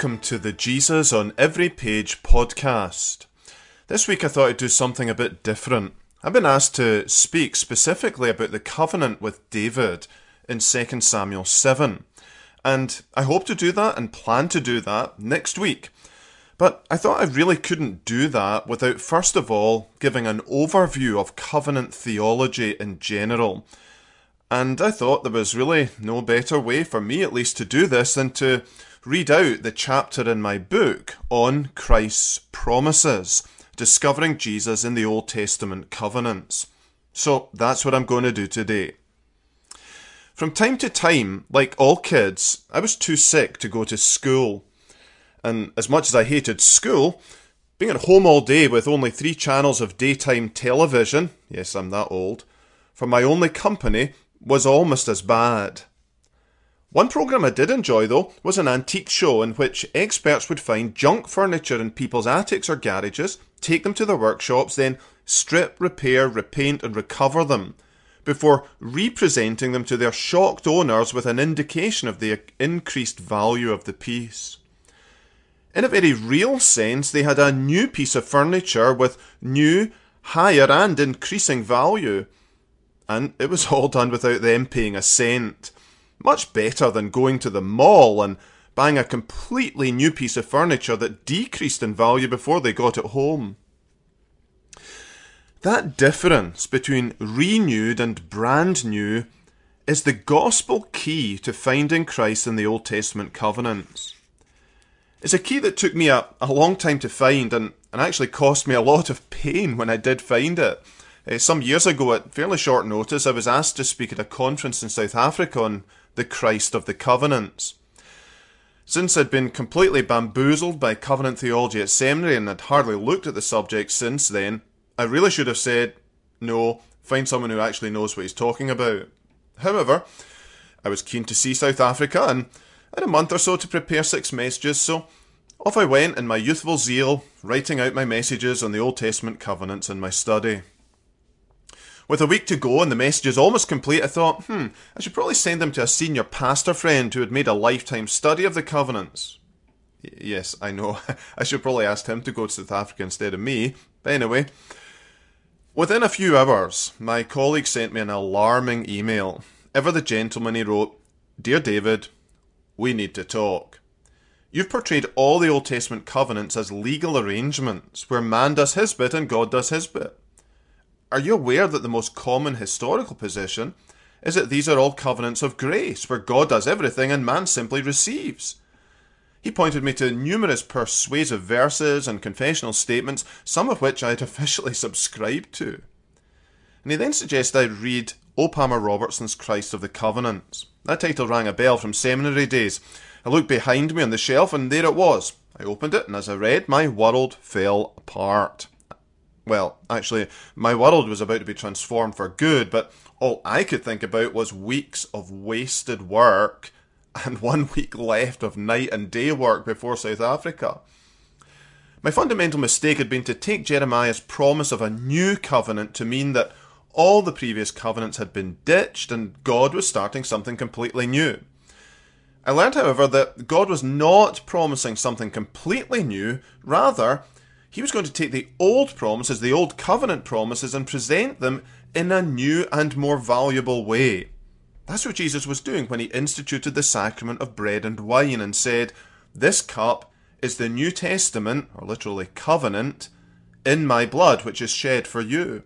welcome to the Jesus on Every Page podcast. This week I thought I'd do something a bit different. I've been asked to speak specifically about the covenant with David in 2 Samuel 7. And I hope to do that and plan to do that next week. But I thought I really couldn't do that without first of all giving an overview of covenant theology in general. And I thought there was really no better way for me at least to do this than to read out the chapter in my book on Christ's promises, discovering Jesus in the Old Testament covenants. So that's what I'm going to do today. From time to time, like all kids, I was too sick to go to school. And as much as I hated school, being at home all day with only three channels of daytime television, yes, I'm that old, for my only company was almost as bad. One programme I did enjoy, though, was an antique show in which experts would find junk furniture in people's attics or garages, take them to their workshops, then strip, repair, repaint, and recover them, before representing them to their shocked owners with an indication of the increased value of the piece. In a very real sense, they had a new piece of furniture with new, higher, and increasing value. And it was all done without them paying a cent. Much better than going to the mall and buying a completely new piece of furniture that decreased in value before they got it home. That difference between renewed and brand new is the gospel key to finding Christ in the Old Testament covenants. It's a key that took me a, a long time to find and, and actually cost me a lot of pain when I did find it. Uh, some years ago, at fairly short notice, I was asked to speak at a conference in South Africa on the Christ of the Covenants. Since I'd been completely bamboozled by covenant theology at seminary and had hardly looked at the subject since then, I really should have said, no, find someone who actually knows what he's talking about. However, I was keen to see South Africa and had a month or so to prepare six messages, so off I went in my youthful zeal, writing out my messages on the Old Testament covenants in my study. With a week to go and the messages almost complete, I thought, hmm, I should probably send them to a senior pastor friend who had made a lifetime study of the covenants. Y- yes, I know. I should probably ask him to go to South Africa instead of me. But anyway, within a few hours, my colleague sent me an alarming email. Ever the gentleman, he wrote, Dear David, we need to talk. You've portrayed all the Old Testament covenants as legal arrangements where man does his bit and God does his bit. Are you aware that the most common historical position is that these are all covenants of grace, where God does everything and man simply receives? He pointed me to numerous persuasive verses and confessional statements, some of which I had officially subscribed to. And he then suggested I read O. Robertson's Christ of the Covenants. That title rang a bell from seminary days. I looked behind me on the shelf, and there it was. I opened it, and as I read, my world fell apart. Well, actually, my world was about to be transformed for good, but all I could think about was weeks of wasted work and one week left of night and day work before South Africa. My fundamental mistake had been to take Jeremiah's promise of a new covenant to mean that all the previous covenants had been ditched and God was starting something completely new. I learned, however, that God was not promising something completely new, rather, he was going to take the old promises, the old covenant promises, and present them in a new and more valuable way. That's what Jesus was doing when he instituted the sacrament of bread and wine and said, This cup is the New Testament, or literally covenant, in my blood, which is shed for you.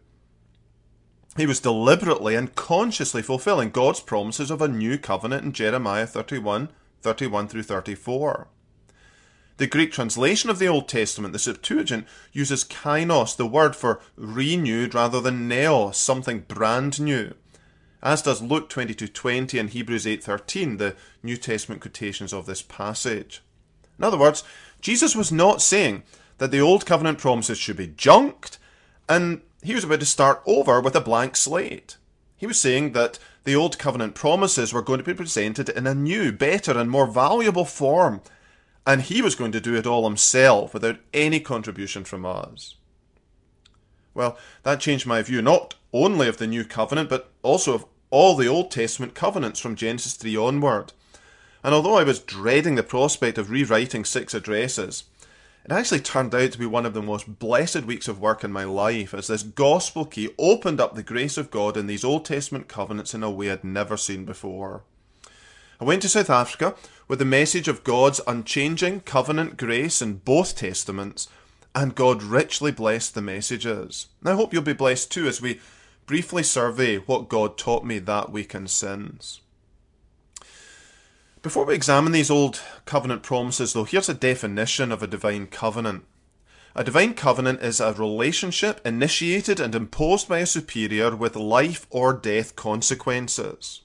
He was deliberately and consciously fulfilling God's promises of a new covenant in Jeremiah 31, 31 through 34. The Greek translation of the Old Testament, the Septuagint, uses kainos, the word for renewed, rather than neos, something brand new. As does Luke 22:20 and Hebrews 8:13, the New Testament quotations of this passage. In other words, Jesus was not saying that the old covenant promises should be junked and he was about to start over with a blank slate. He was saying that the old covenant promises were going to be presented in a new, better, and more valuable form and he was going to do it all himself without any contribution from us. Well, that changed my view not only of the new covenant, but also of all the Old Testament covenants from Genesis 3 onward. And although I was dreading the prospect of rewriting six addresses, it actually turned out to be one of the most blessed weeks of work in my life as this gospel key opened up the grace of God in these Old Testament covenants in a way I'd never seen before. I went to South Africa with the message of God's unchanging covenant grace in both Testaments, and God richly blessed the messages. And I hope you'll be blessed too as we briefly survey what God taught me that week in sins. Before we examine these old covenant promises, though, here's a definition of a divine covenant. A divine covenant is a relationship initiated and imposed by a superior with life or death consequences.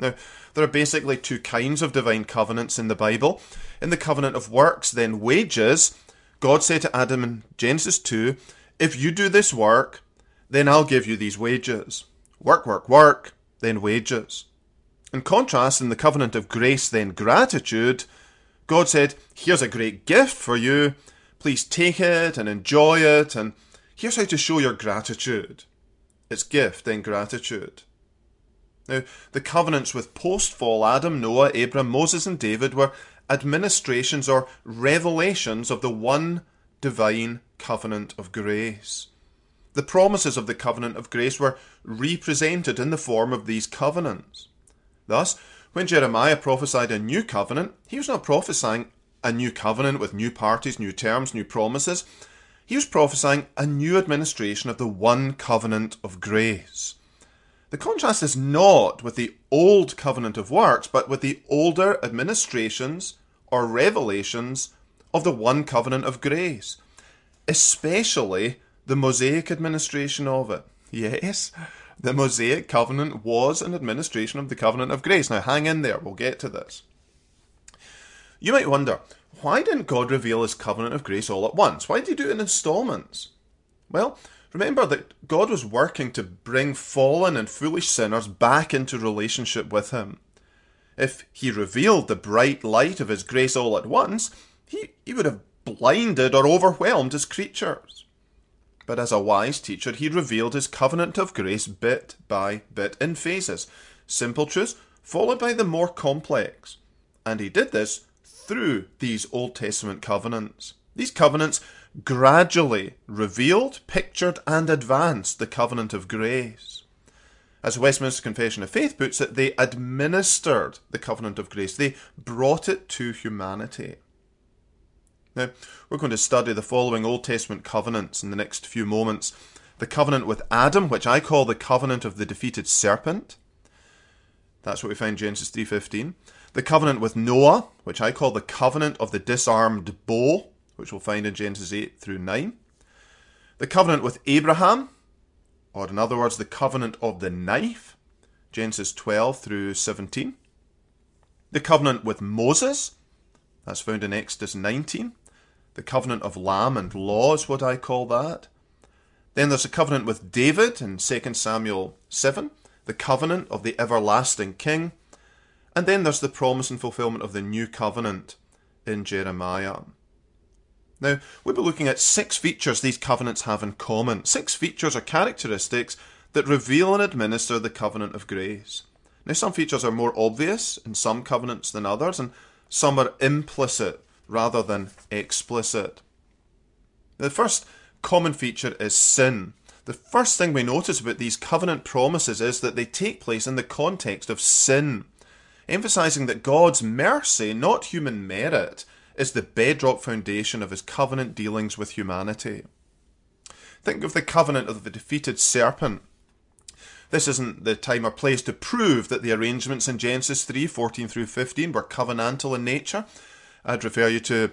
Now, there are basically two kinds of divine covenants in the Bible. In the covenant of works, then wages, God said to Adam in Genesis 2, If you do this work, then I'll give you these wages. Work, work, work, then wages. In contrast, in the covenant of grace, then gratitude, God said, Here's a great gift for you. Please take it and enjoy it, and here's how to show your gratitude. It's gift, then gratitude. Now, the covenants with post fall Adam, Noah, Abram, Moses, and David were administrations or revelations of the one divine covenant of grace. The promises of the covenant of grace were represented in the form of these covenants. Thus, when Jeremiah prophesied a new covenant, he was not prophesying a new covenant with new parties, new terms, new promises. He was prophesying a new administration of the one covenant of grace. The contrast is not with the old covenant of works, but with the older administrations or revelations of the one covenant of grace, especially the Mosaic administration of it. Yes, the Mosaic covenant was an administration of the covenant of grace. Now, hang in there, we'll get to this. You might wonder, why didn't God reveal his covenant of grace all at once? Why did he do it in installments? Well, remember that God was working to bring fallen and foolish sinners back into relationship with him. If he revealed the bright light of his grace all at once, he, he would have blinded or overwhelmed his creatures but as a wise teacher, he revealed his covenant of grace bit by bit in phases, simple truths followed by the more complex. And he did this through these Old Testament covenants. These covenants gradually revealed, pictured, and advanced the covenant of grace. As Westminster Confession of Faith puts it, they administered the covenant of grace, they brought it to humanity. Now, we're going to study the following Old Testament covenants in the next few moments. The covenant with Adam, which I call the covenant of the defeated serpent. That's what we find in Genesis 3.15. The covenant with Noah, which I call the covenant of the disarmed bow, which we'll find in Genesis 8 through 9. The covenant with Abraham, or in other words, the covenant of the knife, Genesis 12 through 17. The covenant with Moses, that's found in Exodus 19. The covenant of lamb and law is what I call that. Then there's a covenant with David in 2 Samuel 7, the covenant of the everlasting king. And then there's the promise and fulfillment of the new covenant in Jeremiah. Now, we'll be looking at six features these covenants have in common. Six features or characteristics that reveal and administer the covenant of grace. Now, some features are more obvious in some covenants than others, and some are implicit rather than explicit. The first common feature is sin. The first thing we notice about these covenant promises is that they take place in the context of sin, emphasizing that God's mercy, not human merit, is the bedrock foundation of his covenant dealings with humanity. Think of the covenant of the defeated serpent. This isn't the time or place to prove that the arrangements in Genesis 3 14 through 15 were covenantal in nature. I'd refer you to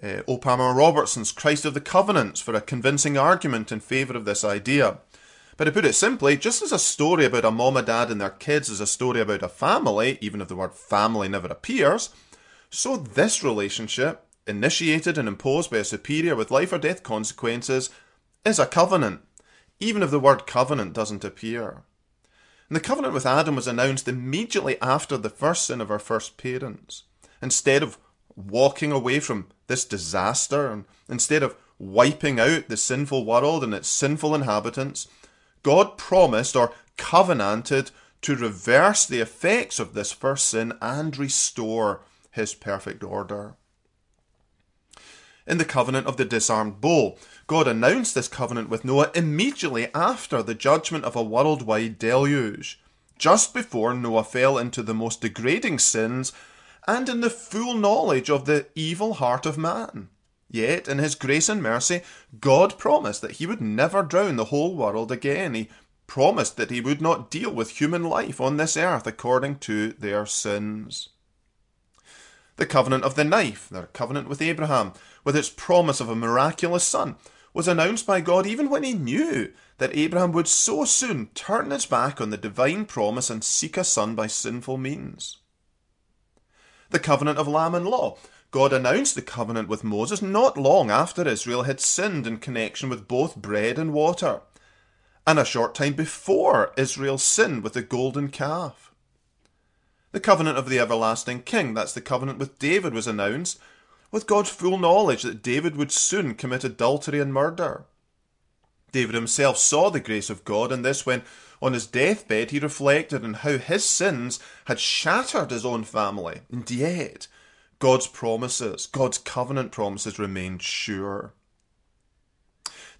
uh, O. Palmer Robertson's Christ of the Covenants for a convincing argument in favour of this idea. But to put it simply, just as a story about a mom and dad and their kids is a story about a family, even if the word family never appears, so this relationship, initiated and imposed by a superior with life or death consequences, is a covenant, even if the word covenant doesn't appear. And the covenant with Adam was announced immediately after the first sin of our first parents. Instead of walking away from this disaster and instead of wiping out the sinful world and its sinful inhabitants, God promised or covenanted to reverse the effects of this first sin and restore his perfect order. In the covenant of the disarmed bow, God announced this covenant with Noah immediately after the judgment of a worldwide deluge, just before Noah fell into the most degrading sins and in the full knowledge of the evil heart of man. Yet, in his grace and mercy, God promised that he would never drown the whole world again. He promised that he would not deal with human life on this earth according to their sins. The covenant of the knife, their covenant with Abraham, with its promise of a miraculous son, was announced by God even when he knew that Abraham would so soon turn his back on the divine promise and seek a son by sinful means. The covenant of lamb and law. God announced the covenant with Moses not long after Israel had sinned in connection with both bread and water, and a short time before Israel sinned with the golden calf. The covenant of the everlasting king, that's the covenant with David, was announced with God's full knowledge that David would soon commit adultery and murder. David himself saw the grace of God in this when, on his deathbed, he reflected on how his sins had shattered his own family, and yet God's promises, God's covenant promises, remained sure.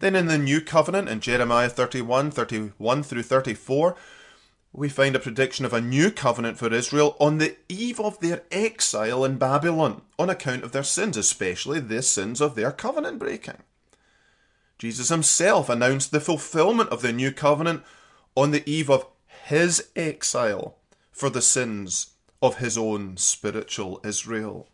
Then in the new covenant, in Jeremiah 31, 31 through 34, we find a prediction of a new covenant for Israel on the eve of their exile in Babylon, on account of their sins, especially the sins of their covenant breaking. Jesus himself announced the fulfillment of the new covenant on the eve of his exile for the sins of his own spiritual Israel.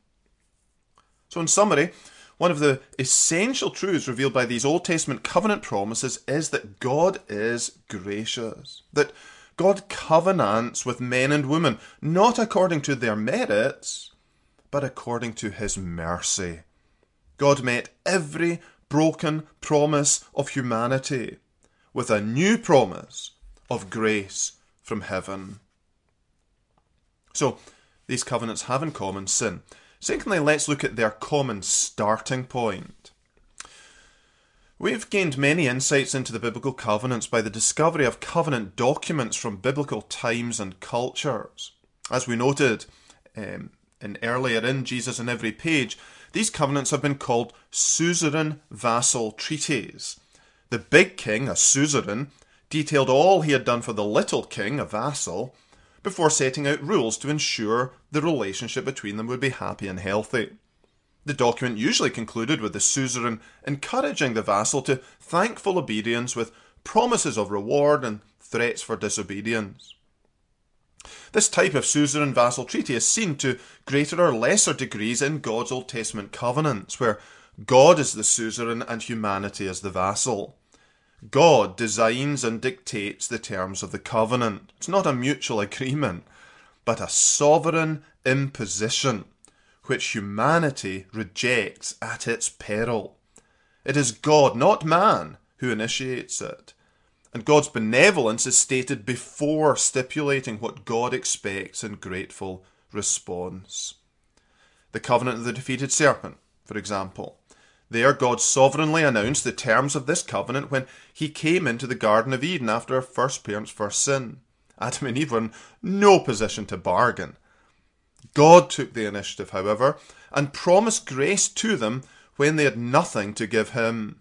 So, in summary, one of the essential truths revealed by these Old Testament covenant promises is that God is gracious, that God covenants with men and women, not according to their merits, but according to his mercy. God met every broken promise of humanity with a new promise of grace from heaven. So, these covenants have in common sin. Secondly, let's look at their common starting point. We've gained many insights into the biblical covenants by the discovery of covenant documents from biblical times and cultures. As we noted um, in earlier in Jesus on Every Page, these covenants have been called suzerain vassal treaties. The big king, a suzerain, detailed all he had done for the little king, a vassal, before setting out rules to ensure the relationship between them would be happy and healthy. The document usually concluded with the suzerain encouraging the vassal to thankful obedience with promises of reward and threats for disobedience. This type of suzerain vassal treaty is seen to greater or lesser degrees in God's Old Testament covenants, where God is the suzerain and humanity is the vassal. God designs and dictates the terms of the covenant. It's not a mutual agreement, but a sovereign imposition which humanity rejects at its peril. It is God, not man, who initiates it. And God's benevolence is stated before stipulating what God expects in grateful response. The covenant of the defeated serpent, for example. There, God sovereignly announced the terms of this covenant when he came into the Garden of Eden after our first parents' first sin. Adam and Eve were in no position to bargain. God took the initiative, however, and promised grace to them when they had nothing to give him.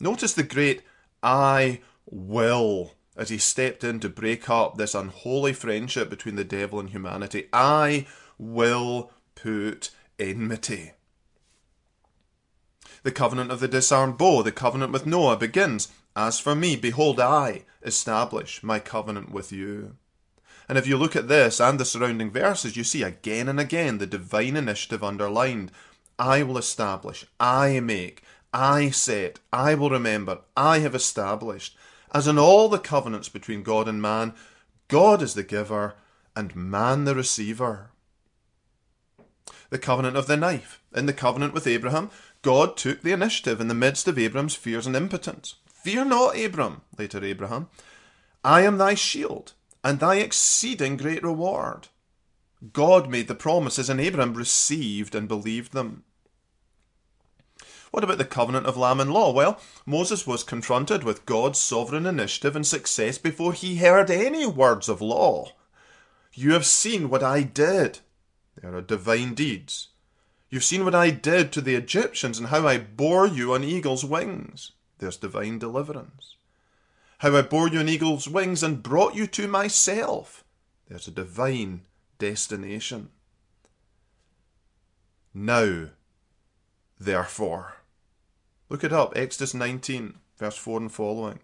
Notice the great I will as he stepped in to break up this unholy friendship between the devil and humanity. I will put enmity. The covenant of the disarmed bow, the covenant with Noah, begins As for me, behold, I establish my covenant with you. And if you look at this and the surrounding verses, you see again and again the divine initiative underlined. I will establish, I make, I set, I will remember, I have established. As in all the covenants between God and man, God is the giver and man the receiver. The covenant of the knife. In the covenant with Abraham, God took the initiative in the midst of Abram's fears and impotence. Fear not, Abram, later Abraham. I am thy shield and thy exceeding great reward. God made the promises, and Abraham received and believed them. What about the covenant of lamb and law? Well, Moses was confronted with God's sovereign initiative and success before he heard any words of law. You have seen what I did. There are divine deeds. You've seen what I did to the Egyptians and how I bore you on eagle's wings. There's divine deliverance. How I bore you on eagle's wings and brought you to myself. There's a divine destination. Now, therefore. Look it up, Exodus 19, verse 4 and following.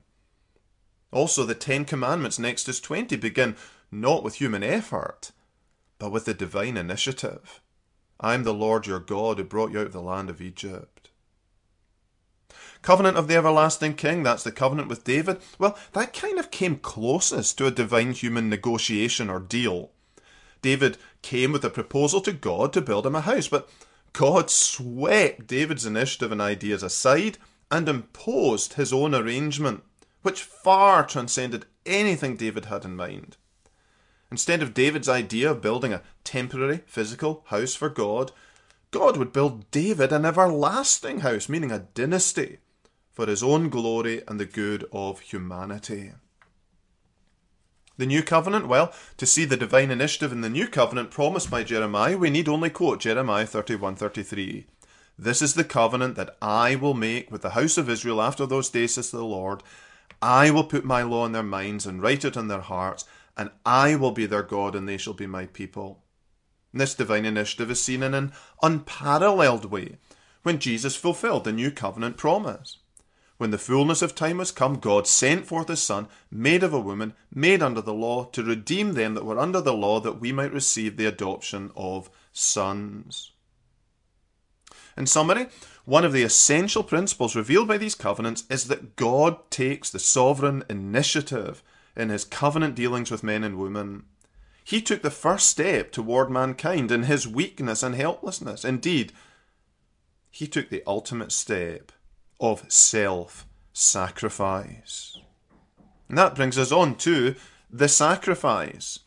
Also, the Ten Commandments in Exodus 20 begin not with human effort, but with the divine initiative. I am the Lord your God who brought you out of the land of Egypt. Covenant of the everlasting king, that's the covenant with David. Well, that kind of came closest to a divine human negotiation or deal. David came with a proposal to God to build him a house, but God swept David's initiative and ideas aside and imposed his own arrangement, which far transcended anything David had in mind. Instead of David's idea of building a temporary physical house for God, God would build David an everlasting house, meaning a dynasty, for his own glory and the good of humanity. The New Covenant? Well, to see the divine initiative in the New Covenant promised by Jeremiah, we need only quote Jeremiah 31:33. This is the covenant that I will make with the house of Israel after those days, says the Lord. I will put my law in their minds and write it in their hearts, and I will be their God, and they shall be my people. This divine initiative is seen in an unparalleled way when Jesus fulfilled the new covenant promise. When the fullness of time was come, God sent forth his Son, made of a woman, made under the law, to redeem them that were under the law, that we might receive the adoption of sons. In summary, one of the essential principles revealed by these covenants is that God takes the sovereign initiative in his covenant dealings with men and women. He took the first step toward mankind in his weakness and helplessness. Indeed, he took the ultimate step of self sacrifice. And that brings us on to the sacrifice,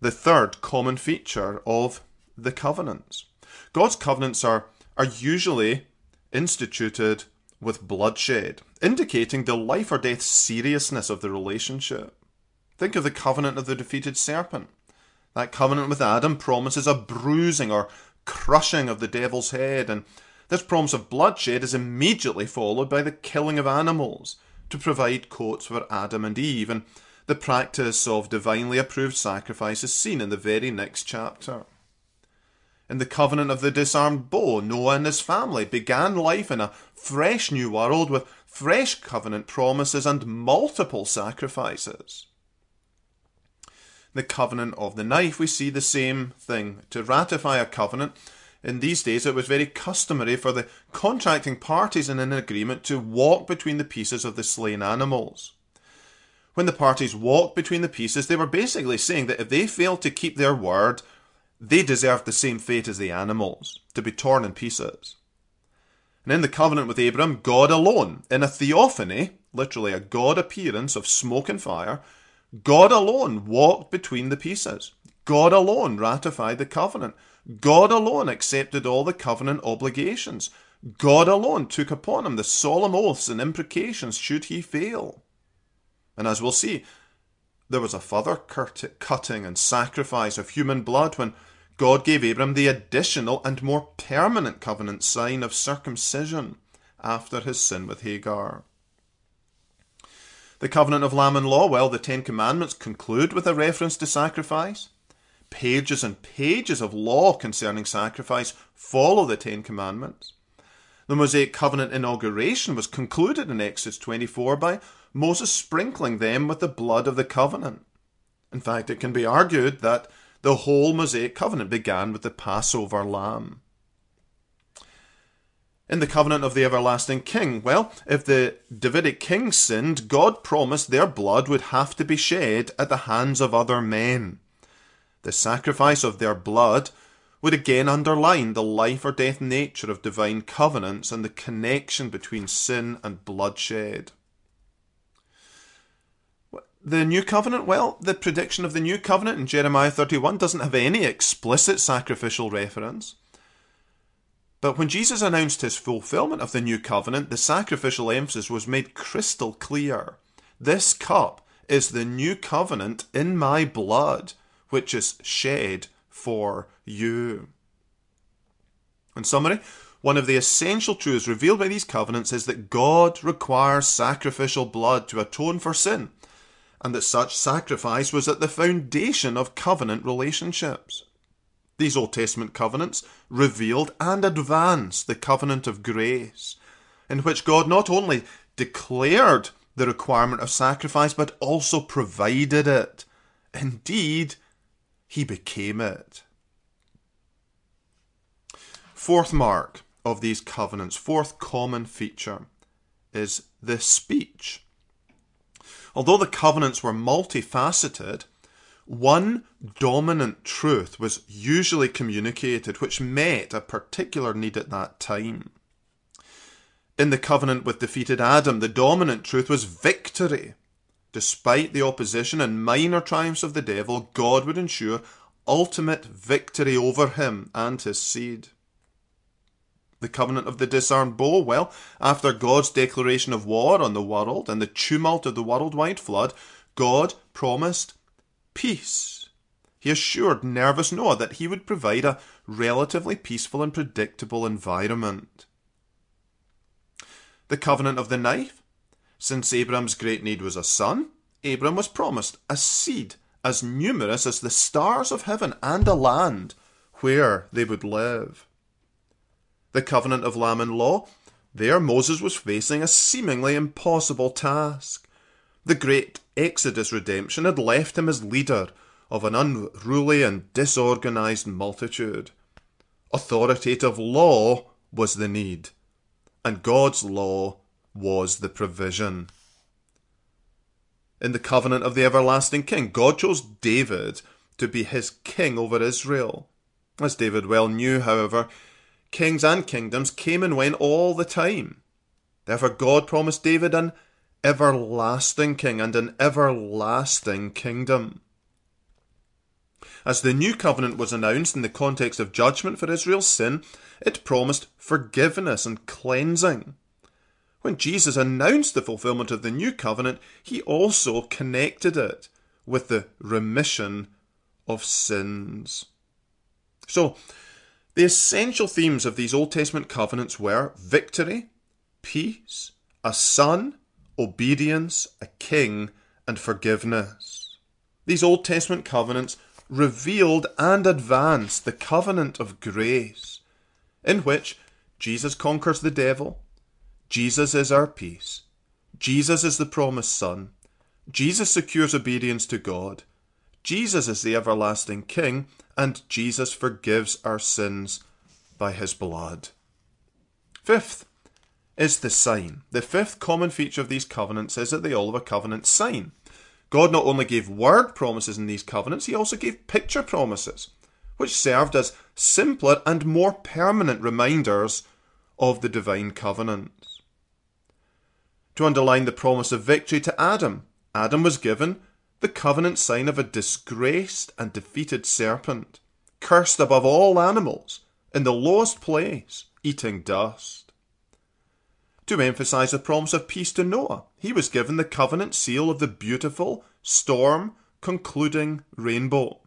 the third common feature of the covenants. God's covenants are, are usually instituted with bloodshed, indicating the life or death seriousness of the relationship. Think of the covenant of the defeated serpent. That covenant with Adam promises a bruising or crushing of the devil's head, and this promise of bloodshed is immediately followed by the killing of animals to provide coats for Adam and Eve, and the practice of divinely approved sacrifice is seen in the very next chapter. In the covenant of the disarmed bow, Noah and his family began life in a fresh new world with fresh covenant promises and multiple sacrifices. The covenant of the knife, we see the same thing. To ratify a covenant, in these days it was very customary for the contracting parties in an agreement to walk between the pieces of the slain animals. When the parties walked between the pieces, they were basically saying that if they failed to keep their word, they deserved the same fate as the animals, to be torn in pieces. And in the covenant with Abram, God alone, in a theophany, literally a God appearance of smoke and fire, God alone walked between the pieces. God alone ratified the covenant. God alone accepted all the covenant obligations. God alone took upon him the solemn oaths and imprecations should he fail. And as we'll see, there was a further cutting and sacrifice of human blood when God gave Abram the additional and more permanent covenant sign of circumcision after his sin with Hagar. The covenant of lamb and law, well, the Ten Commandments conclude with a reference to sacrifice pages and pages of law concerning sacrifice follow the Ten Commandments. The Mosaic covenant inauguration was concluded in Exodus 24 by Moses sprinkling them with the blood of the covenant. In fact, it can be argued that the whole Mosaic covenant began with the Passover lamb. In the covenant of the everlasting king, well, if the Davidic kings sinned, God promised their blood would have to be shed at the hands of other men. The sacrifice of their blood would again underline the life or death nature of divine covenants and the connection between sin and bloodshed. The new covenant, well, the prediction of the new covenant in Jeremiah 31 doesn't have any explicit sacrificial reference. But when Jesus announced his fulfillment of the new covenant, the sacrificial emphasis was made crystal clear. This cup is the new covenant in my blood, which is shed for you. In summary, one of the essential truths revealed by these covenants is that God requires sacrificial blood to atone for sin, and that such sacrifice was at the foundation of covenant relationships. These Old Testament covenants revealed and advanced the covenant of grace, in which God not only declared the requirement of sacrifice, but also provided it. Indeed, he became it. Fourth mark of these covenants, fourth common feature, is the speech. Although the covenants were multifaceted, one dominant truth was usually communicated which met a particular need at that time. In the covenant with defeated Adam, the dominant truth was victory. Despite the opposition and minor triumphs of the devil, God would ensure ultimate victory over him and his seed. The covenant of the disarmed bow, well, after God's declaration of war on the world and the tumult of the worldwide flood, God promised peace. He assured nervous Noah that he would provide a relatively peaceful and predictable environment. The covenant of the knife. Since Abram's great need was a son, Abram was promised a seed as numerous as the stars of heaven and a land where they would live. The covenant of lamb and law. There Moses was facing a seemingly impossible task. The great Exodus redemption had left him as leader of an unruly and disorganized multitude. Authoritative law was the need, and God's law was the provision. In the covenant of the everlasting king, God chose David to be his king over Israel. As David well knew, however, kings and kingdoms came and went all the time. Therefore, God promised David an everlasting king and an everlasting kingdom. As the new covenant was announced in the context of judgment for Israel's sin, it promised forgiveness and cleansing. When Jesus announced the fulfillment of the new covenant, he also connected it with the remission of sins. So, the essential themes of these Old Testament covenants were victory, peace, a son, obedience, a king, and forgiveness. These Old Testament covenants revealed and advanced the covenant of grace, in which Jesus conquers the devil, Jesus is our peace, Jesus is the promised Son, Jesus secures obedience to God, Jesus is the everlasting King, and Jesus forgives our sins by his blood. Fifth, is the sign. The fifth common feature of these covenants is that they all have a covenant sign. God not only gave word promises in these covenants, he also gave picture promises, which served as simpler and more permanent reminders of the divine covenants. To underline the promise of victory to Adam, Adam was given the covenant sign of a disgraced and defeated serpent, cursed above all animals, in the lowest place, eating dust. To emphasize the promise of peace to Noah, he was given the covenant seal of the beautiful, storm concluding rainbow.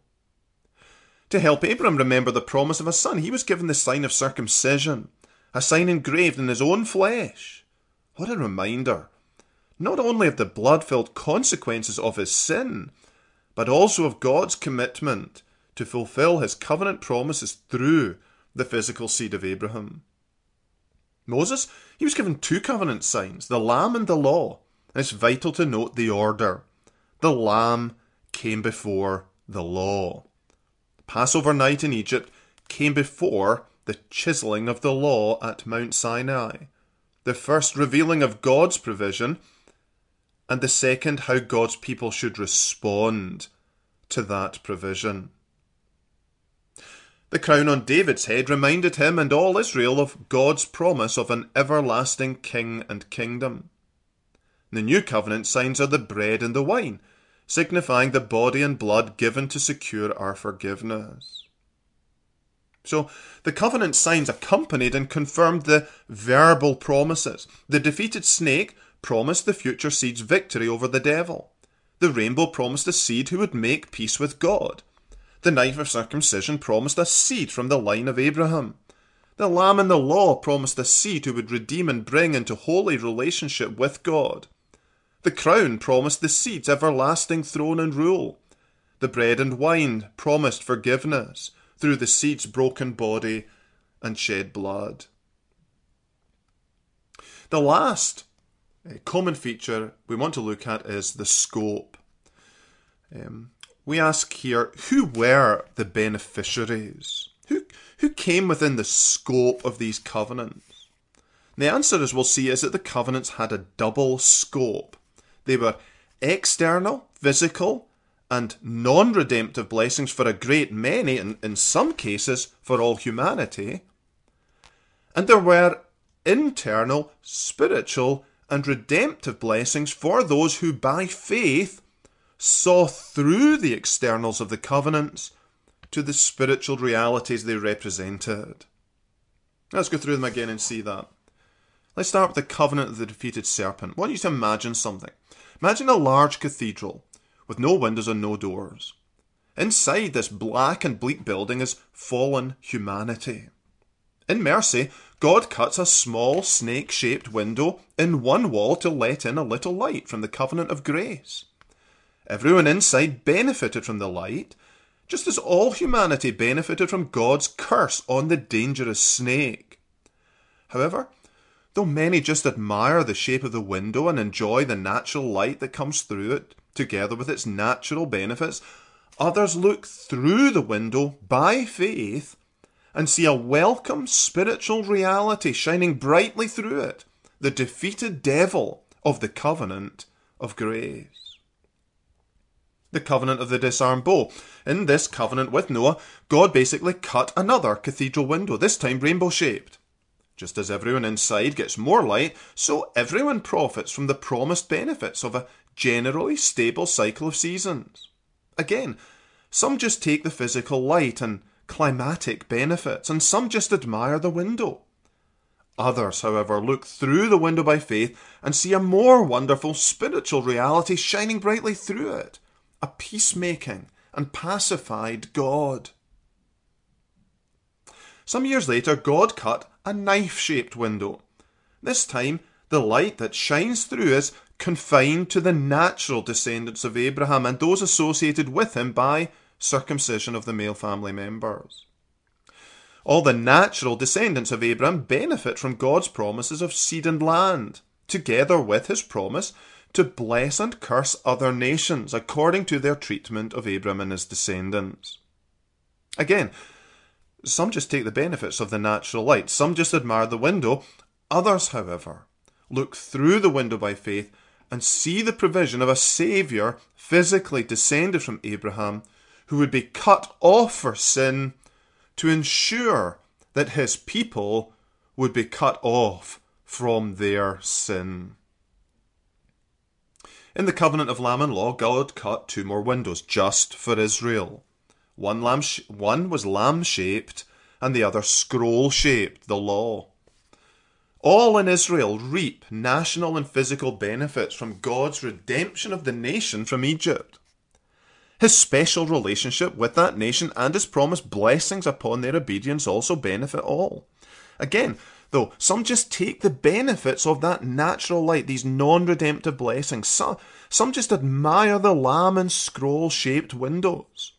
To help Abram remember the promise of a son, he was given the sign of circumcision, a sign engraved in his own flesh. What a reminder, not only of the blood filled consequences of his sin, but also of God's commitment to fulfill his covenant promises through the physical seed of Abraham. Moses, he was given two covenant signs, the Lamb and the Law. it's vital to note the order. The Lamb came before the Law. Passover night in Egypt came before the chiseling of the law at Mount Sinai, the first revealing of God's provision, and the second how God's people should respond to that provision. The crown on David's head reminded him and all Israel of God's promise of an everlasting king and kingdom. The new covenant signs are the bread and the wine, signifying the body and blood given to secure our forgiveness. So the covenant signs accompanied and confirmed the verbal promises. The defeated snake promised the future seed's victory over the devil. The rainbow promised a seed who would make peace with God. The knife of circumcision promised a seed from the line of Abraham. The lamb in the law promised a seed who would redeem and bring into holy relationship with God. The crown promised the seed's everlasting throne and rule. The bread and wine promised forgiveness through the seed's broken body and shed blood. The last uh, common feature we want to look at is the scope. Um, we ask here who were the beneficiaries? Who, who came within the scope of these covenants? the answer, as we'll see, is that the covenants had a double scope. They were external, physical, and non redemptive blessings for a great many, and in some cases for all humanity. And there were internal, spiritual, and redemptive blessings for those who by faith saw through the externals of the covenants to the spiritual realities they represented. Let's go through them again and see that. Let's start with the covenant of the defeated serpent. I want you to imagine something. Imagine a large cathedral with no windows and no doors. Inside this black and bleak building is fallen humanity. In mercy, God cuts a small snake shaped window in one wall to let in a little light from the covenant of grace. Everyone inside benefited from the light, just as all humanity benefited from God's curse on the dangerous snake. However, though many just admire the shape of the window and enjoy the natural light that comes through it, together with its natural benefits. Others look through the window by faith and see a welcome spiritual reality shining brightly through it the defeated devil of the covenant of grace. The covenant of the disarmed bow. In this covenant with Noah, God basically cut another cathedral window, this time rainbow shaped. Just as everyone inside gets more light, so everyone profits from the promised benefits of a generally stable cycle of seasons. Again, some just take the physical light and climatic benefits, and some just admire the window. Others, however, look through the window by faith and see a more wonderful spiritual reality shining brightly through it a peacemaking and pacified God. Some years later, God cut a knife shaped window. This time, the light that shines through is confined to the natural descendants of Abraham and those associated with him by circumcision of the male family members. All the natural descendants of Abraham benefit from God's promises of seed and land, together with his promise to bless and curse other nations according to their treatment of Abraham and his descendants. Again, some just take the benefits of the natural light, some just admire the window, others, however, look through the window by faith and see the provision of a Saviour physically descended from Abraham who would be cut off for sin to ensure that his people would be cut off from their sin. In the covenant of lamb and law, God cut two more windows just for Israel. One, lamb sh- one was lamb shaped and the other scroll shaped, the law. All in Israel reap national and physical benefits from God's redemption of the nation from Egypt. His special relationship with that nation and his promised blessings upon their obedience also benefit all. Again, though, some just take the benefits of that natural light, these non redemptive blessings. Some, some just admire the lamb and scroll shaped windows.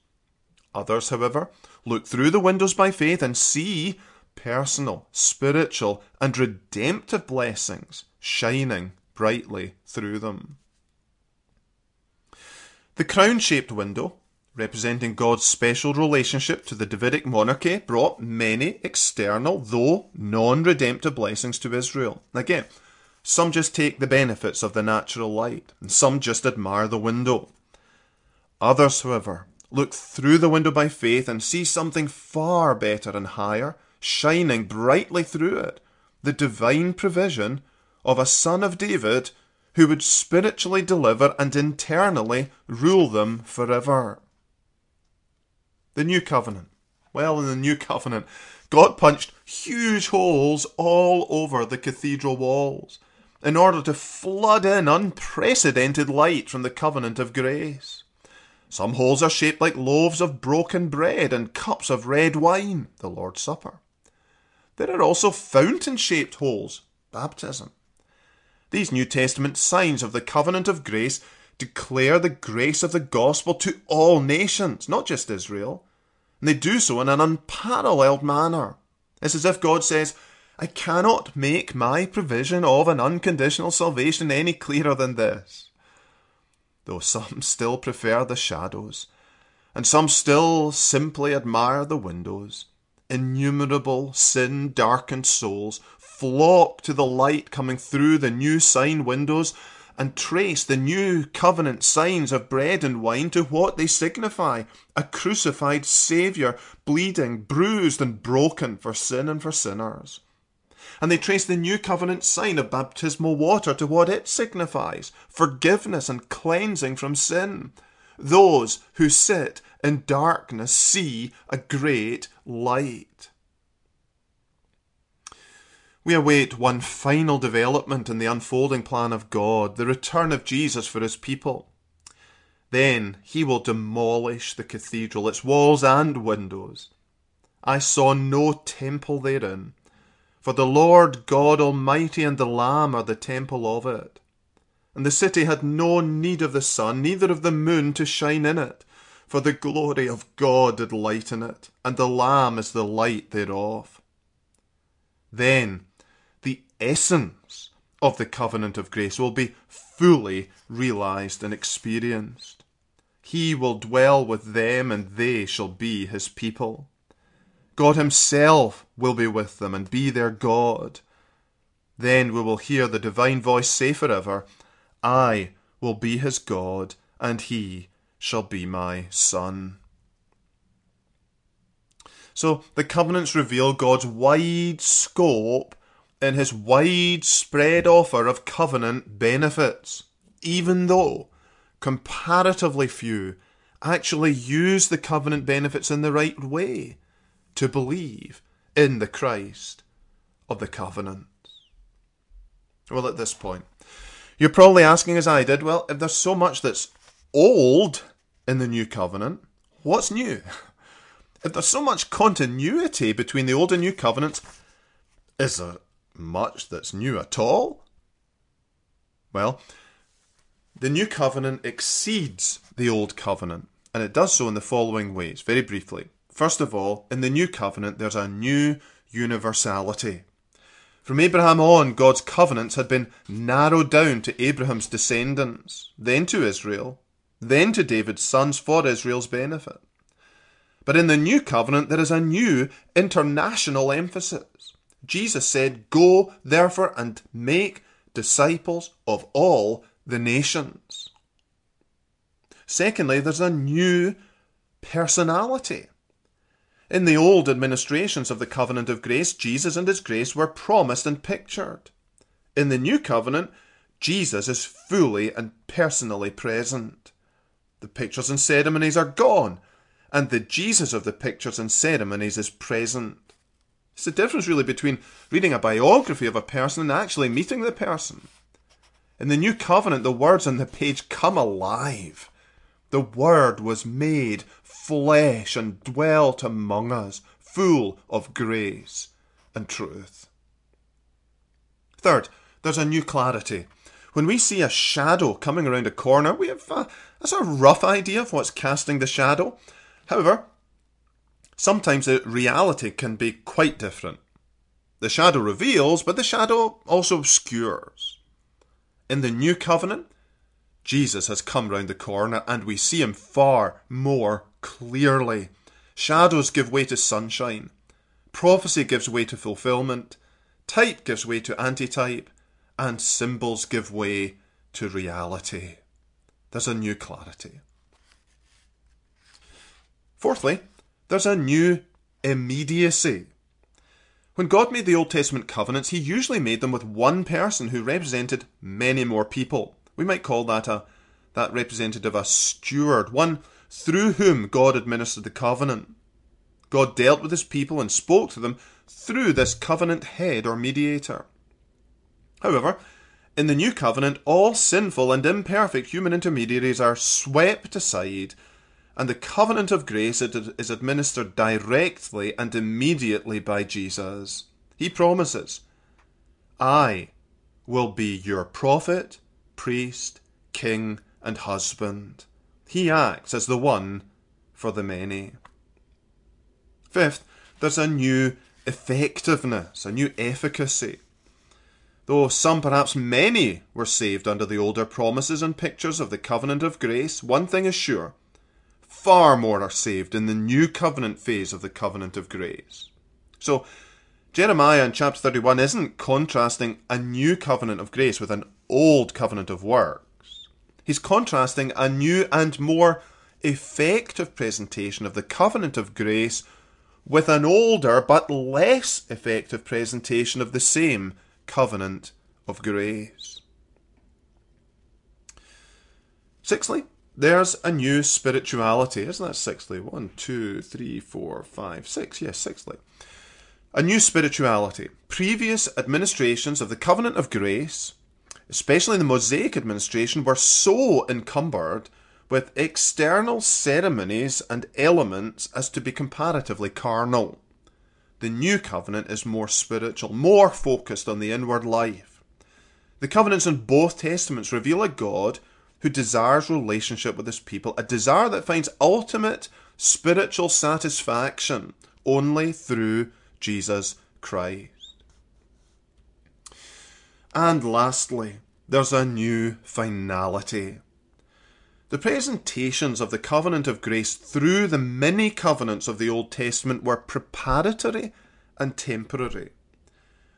Others, however, look through the windows by faith and see personal, spiritual, and redemptive blessings shining brightly through them. The crown shaped window, representing God's special relationship to the Davidic monarchy, brought many external, though non redemptive blessings to Israel. Again, some just take the benefits of the natural light, and some just admire the window. Others, however, look through the window by faith and see something far better and higher, shining brightly through it the divine provision of a son of David who would spiritually deliver and internally rule them forever. The New Covenant. Well, in the New Covenant, God punched huge holes all over the cathedral walls in order to flood in unprecedented light from the covenant of grace. Some holes are shaped like loaves of broken bread and cups of red wine, the Lord's Supper. There are also fountain shaped holes, baptism. These New Testament signs of the covenant of grace declare the grace of the gospel to all nations, not just Israel. And they do so in an unparalleled manner. It's as if God says, I cannot make my provision of an unconditional salvation any clearer than this. Though some still prefer the shadows, and some still simply admire the windows, innumerable sin darkened souls flock to the light coming through the new sign windows and trace the new covenant signs of bread and wine to what they signify a crucified Saviour, bleeding, bruised, and broken for sin and for sinners. And they trace the new covenant sign of baptismal water to what it signifies forgiveness and cleansing from sin. Those who sit in darkness see a great light. We await one final development in the unfolding plan of God, the return of Jesus for his people. Then he will demolish the cathedral, its walls and windows. I saw no temple therein, for the Lord God Almighty and the Lamb are the temple of it. And the city had no need of the sun, neither of the moon to shine in it, for the glory of God did lighten it, and the Lamb is the light thereof. Then the essence of the covenant of grace will be fully realized and experienced. He will dwell with them, and they shall be his people. God Himself will be with them and be their God. Then we will hear the divine voice say forever, I will be his God, and he shall be my son. So the covenants reveal God's wide scope in his widespread offer of covenant benefits, even though comparatively few actually use the covenant benefits in the right way to believe in the Christ of the covenants. Well, at this point, you're probably asking, as I did, well, if there's so much that's old in the new covenant, what's new? If there's so much continuity between the old and new covenants, is there much that's new at all? Well, the new covenant exceeds the old covenant, and it does so in the following ways, very briefly. First of all, in the new covenant, there's a new universality. From Abraham on, God's covenants had been narrowed down to Abraham's descendants, then to Israel, then to David's sons for Israel's benefit. But in the new covenant, there is a new international emphasis. Jesus said, Go therefore and make disciples of all the nations. Secondly, there's a new personality. In the old administrations of the covenant of grace, Jesus and his grace were promised and pictured. In the new covenant, Jesus is fully and personally present. The pictures and ceremonies are gone, and the Jesus of the pictures and ceremonies is present. It's the difference, really, between reading a biography of a person and actually meeting the person. In the New Covenant, the words on the page come alive. The Word was made flesh and dwelt among us, full of grace and truth. Third, there's a new clarity. When we see a shadow coming around a corner, we have a, a sort of rough idea of what's casting the shadow. However, sometimes the reality can be quite different. The shadow reveals, but the shadow also obscures. In the new covenant, Jesus has come round the corner and we see him far more clearly. Shadows give way to sunshine. Prophecy gives way to fulfillment. Type gives way to antitype. And symbols give way to reality. There's a new clarity. Fourthly, there's a new immediacy. When God made the Old Testament covenants, He usually made them with one person who represented many more people. We might call that a that representative a steward, one through whom God administered the covenant. God dealt with his people and spoke to them through this covenant head or mediator. However, in the new covenant, all sinful and imperfect human intermediaries are swept aside, and the covenant of grace is administered directly and immediately by Jesus. He promises, I will be your prophet, priest, king, and husband. He acts as the one for the many. Fifth, there's a new effectiveness, a new efficacy. Though some, perhaps many, were saved under the older promises and pictures of the covenant of grace, one thing is sure far more are saved in the new covenant phase of the covenant of grace. So, Jeremiah in chapter 31 isn't contrasting a new covenant of grace with an old covenant of works. He's contrasting a new and more effective presentation of the covenant of grace with an older but less effective presentation of the same covenant of grace. Sixthly, there's a new spirituality. Isn't that sixthly? One, two, three, four, five, six. Yes, sixthly. A new spirituality. Previous administrations of the covenant of grace, especially the Mosaic administration, were so encumbered with external ceremonies and elements as to be comparatively carnal. The new covenant is more spiritual, more focused on the inward life. The covenants in both testaments reveal a God who desires relationship with his people, a desire that finds ultimate spiritual satisfaction only through Jesus Christ. And lastly, there's a new finality. The presentations of the covenant of grace through the many covenants of the Old Testament were preparatory and temporary.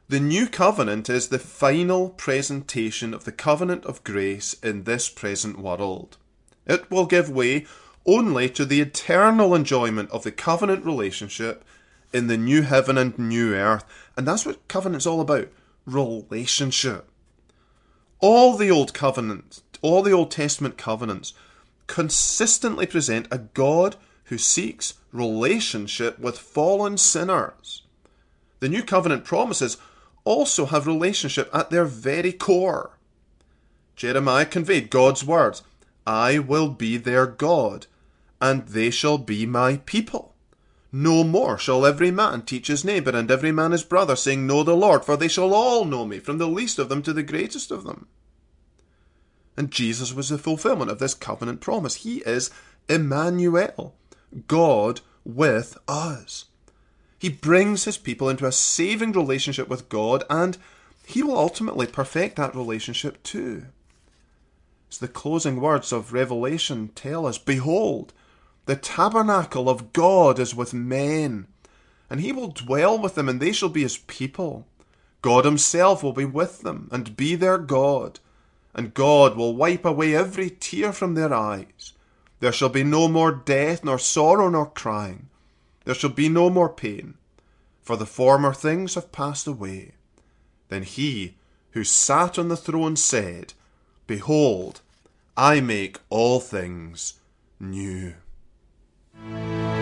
The new covenant is the final presentation of the covenant of grace in this present world. It will give way only to the eternal enjoyment of the covenant relationship in the new heaven and new earth. And that's what covenant's all about relationship. All the old covenants, all the Old Testament covenants consistently present a God who seeks relationship with fallen sinners. The new covenant promises also have relationship at their very core. Jeremiah conveyed God's words I will be their God, and they shall be my people. No more shall every man teach his neighbour and every man his brother, saying, Know the Lord, for they shall all know me, from the least of them to the greatest of them. And Jesus was the fulfillment of this covenant promise. He is Emmanuel, God with us. He brings his people into a saving relationship with God, and he will ultimately perfect that relationship too. As the closing words of Revelation tell us Behold, the tabernacle of God is with men, and he will dwell with them, and they shall be his people. God himself will be with them, and be their God and God will wipe away every tear from their eyes. There shall be no more death, nor sorrow, nor crying. There shall be no more pain, for the former things have passed away. Then he who sat on the throne said, Behold, I make all things new. Thank you.